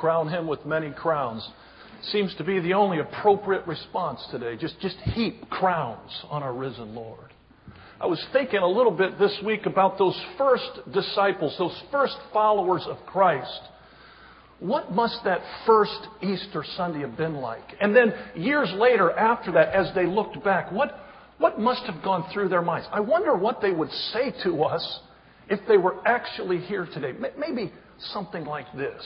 crown him with many crowns seems to be the only appropriate response today. Just, just heap crowns on our risen Lord. I was thinking a little bit this week about those first disciples, those first followers of Christ. What must that first Easter Sunday have been like? And then years later, after that, as they looked back, what, what must have gone through their minds? I wonder what they would say to us if they were actually here today. Maybe something like this.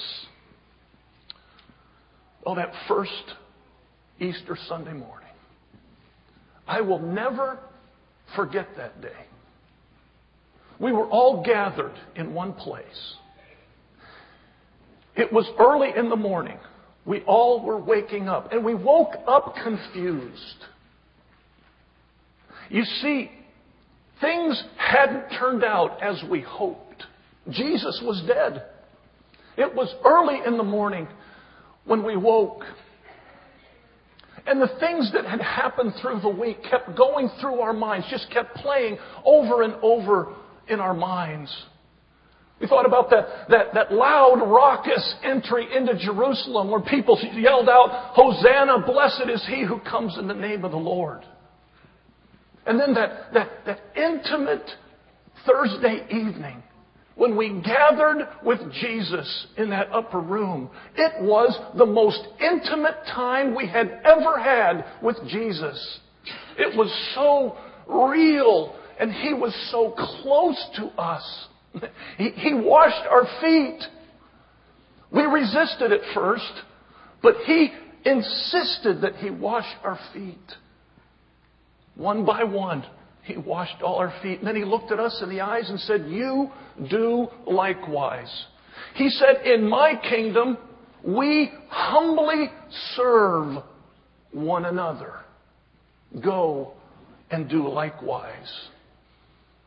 Oh, that first Easter Sunday morning. I will never forget that day. We were all gathered in one place. It was early in the morning. We all were waking up, and we woke up confused. You see, things hadn't turned out as we hoped. Jesus was dead. It was early in the morning when we woke. And the things that had happened through the week kept going through our minds, just kept playing over and over in our minds. We thought about that, that, that loud, raucous entry into Jerusalem where people yelled out, Hosanna, blessed is he who comes in the name of the Lord. And then that, that, that intimate Thursday evening when we gathered with Jesus in that upper room, it was the most intimate time we had ever had with Jesus. It was so real and He was so close to us. He, he washed our feet. We resisted at first, but He insisted that He wash our feet. One by one, he washed all our feet. And then he looked at us in the eyes and said, You do likewise. He said, In my kingdom, we humbly serve one another. Go and do likewise.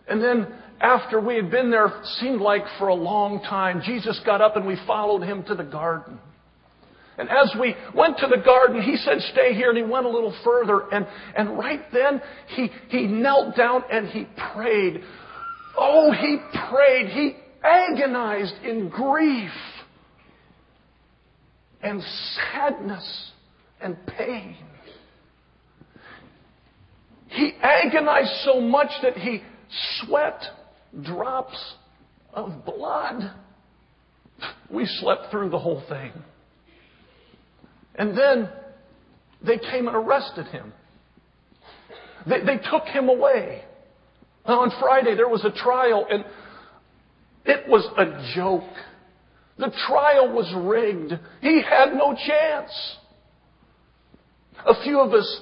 And then, after we had been there, seemed like for a long time, Jesus got up and we followed him to the garden. And as we went to the garden, he said, stay here. And he went a little further. And, and right then, he, he knelt down and he prayed. Oh, he prayed. He agonized in grief and sadness and pain. He agonized so much that he sweat drops of blood. We slept through the whole thing. And then they came and arrested him. They, they took him away. Now, on Friday, there was a trial, and it was a joke. The trial was rigged. He had no chance. A few of us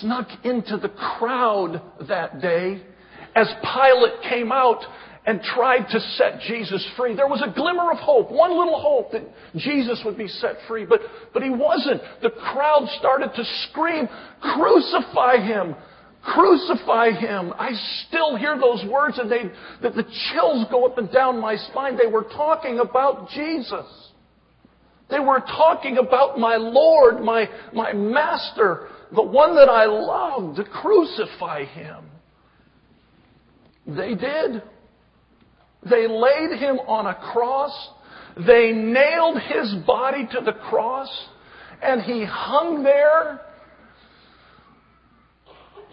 snuck into the crowd that day as Pilate came out and tried to set Jesus free. There was a glimmer of hope, one little hope that Jesus would be set free, but, but he wasn't. The crowd started to scream, crucify him! Crucify him! I still hear those words and they, that the chills go up and down my spine. They were talking about Jesus. They were talking about my Lord, my, my Master, the one that I loved, to crucify him. They did. They laid him on a cross. They nailed his body to the cross. And he hung there.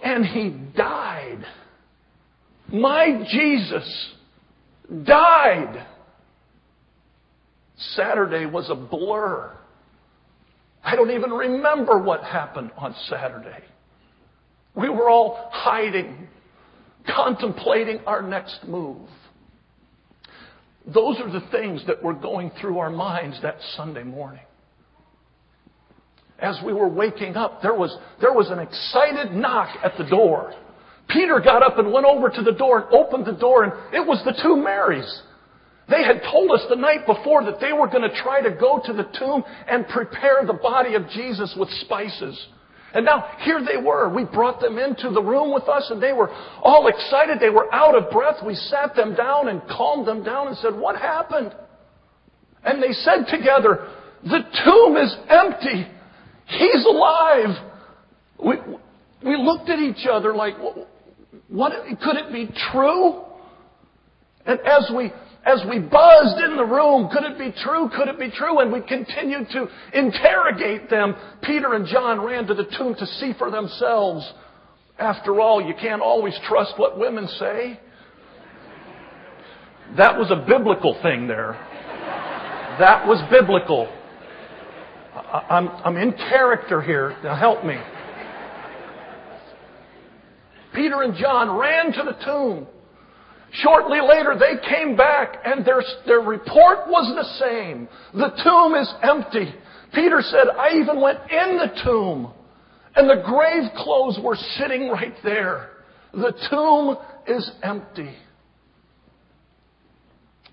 And he died. My Jesus died. Saturday was a blur. I don't even remember what happened on Saturday. We were all hiding, contemplating our next move. Those are the things that were going through our minds that Sunday morning. As we were waking up, there was, there was an excited knock at the door. Peter got up and went over to the door and opened the door, and it was the two Marys. They had told us the night before that they were going to try to go to the tomb and prepare the body of Jesus with spices. And now here they were. We brought them into the room with us and they were all excited. They were out of breath. We sat them down and calmed them down and said, what happened? And they said together, the tomb is empty. He's alive. We, we looked at each other like, what, could it be true? And as we as we buzzed in the room, could it be true? Could it be true? And we continued to interrogate them. Peter and John ran to the tomb to see for themselves. After all, you can't always trust what women say. That was a biblical thing there. That was biblical. I'm, I'm in character here. Now help me. Peter and John ran to the tomb. Shortly later, they came back and their, their report was the same. The tomb is empty. Peter said, I even went in the tomb and the grave clothes were sitting right there. The tomb is empty.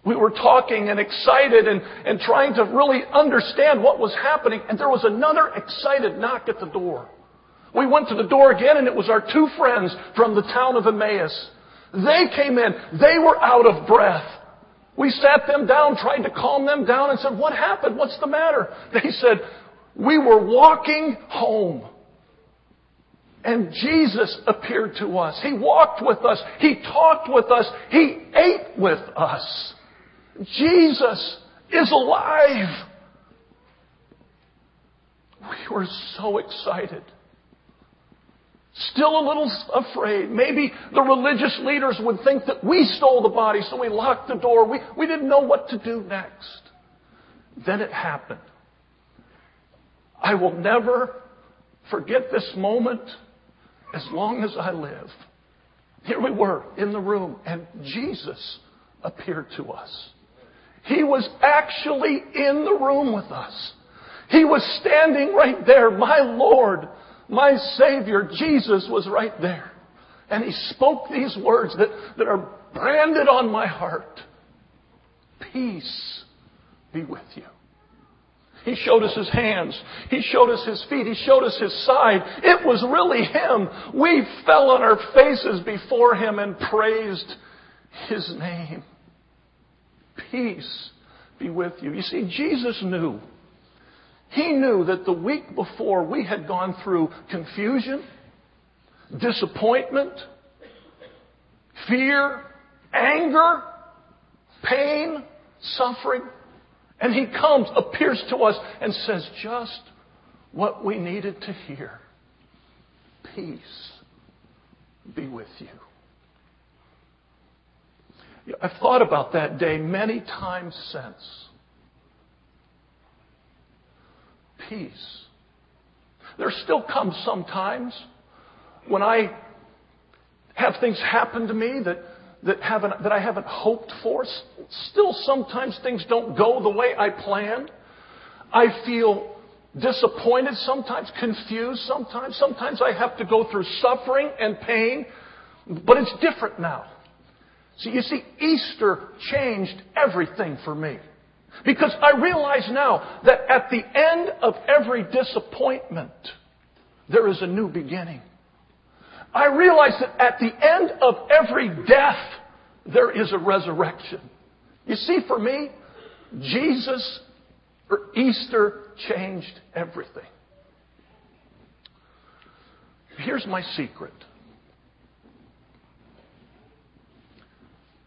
We were talking and excited and, and trying to really understand what was happening, and there was another excited knock at the door. We went to the door again, and it was our two friends from the town of Emmaus. They came in. They were out of breath. We sat them down, tried to calm them down, and said, What happened? What's the matter? They said, We were walking home. And Jesus appeared to us. He walked with us. He talked with us. He ate with us. Jesus is alive. We were so excited. Still a little afraid. Maybe the religious leaders would think that we stole the body, so we locked the door. We, we didn't know what to do next. Then it happened. I will never forget this moment as long as I live. Here we were in the room, and Jesus appeared to us. He was actually in the room with us. He was standing right there. My Lord, my Savior, Jesus was right there. And He spoke these words that, that are branded on my heart. Peace be with you. He showed us his hands. He showed us his feet. He showed us his side. It was really him. We fell on our faces before him and praised his name peace be with you. You see, Jesus knew. He knew that the week before we had gone through confusion, disappointment, fear, anger, pain, suffering. And he comes, appears to us, and says just what we needed to hear. Peace be with you. I've thought about that day many times since. Peace. There still comes sometimes when I have things happen to me that, that, haven't, that I haven't hoped for. Still, sometimes things don't go the way I planned. I feel disappointed sometimes, confused sometimes. Sometimes I have to go through suffering and pain, but it's different now. See, you see, Easter changed everything for me. Because I realize now that at the end of every disappointment, there is a new beginning. I realize that at the end of every death, there is a resurrection. You see, for me, Jesus or Easter changed everything. Here's my secret.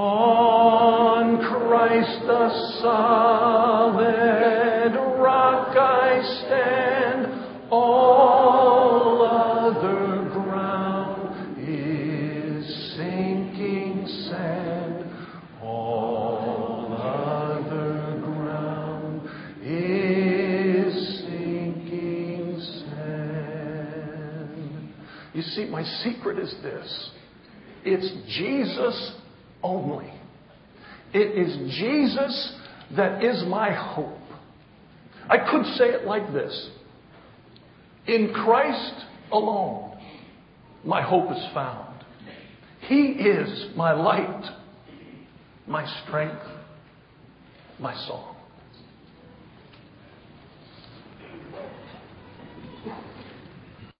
On Christ the solid rock I stand, all other ground is sinking sand. All other ground is sinking sand. You see, my secret is this. It's Jesus only. It is Jesus that is my hope. I could say it like this In Christ alone, my hope is found. He is my light my strength, my song.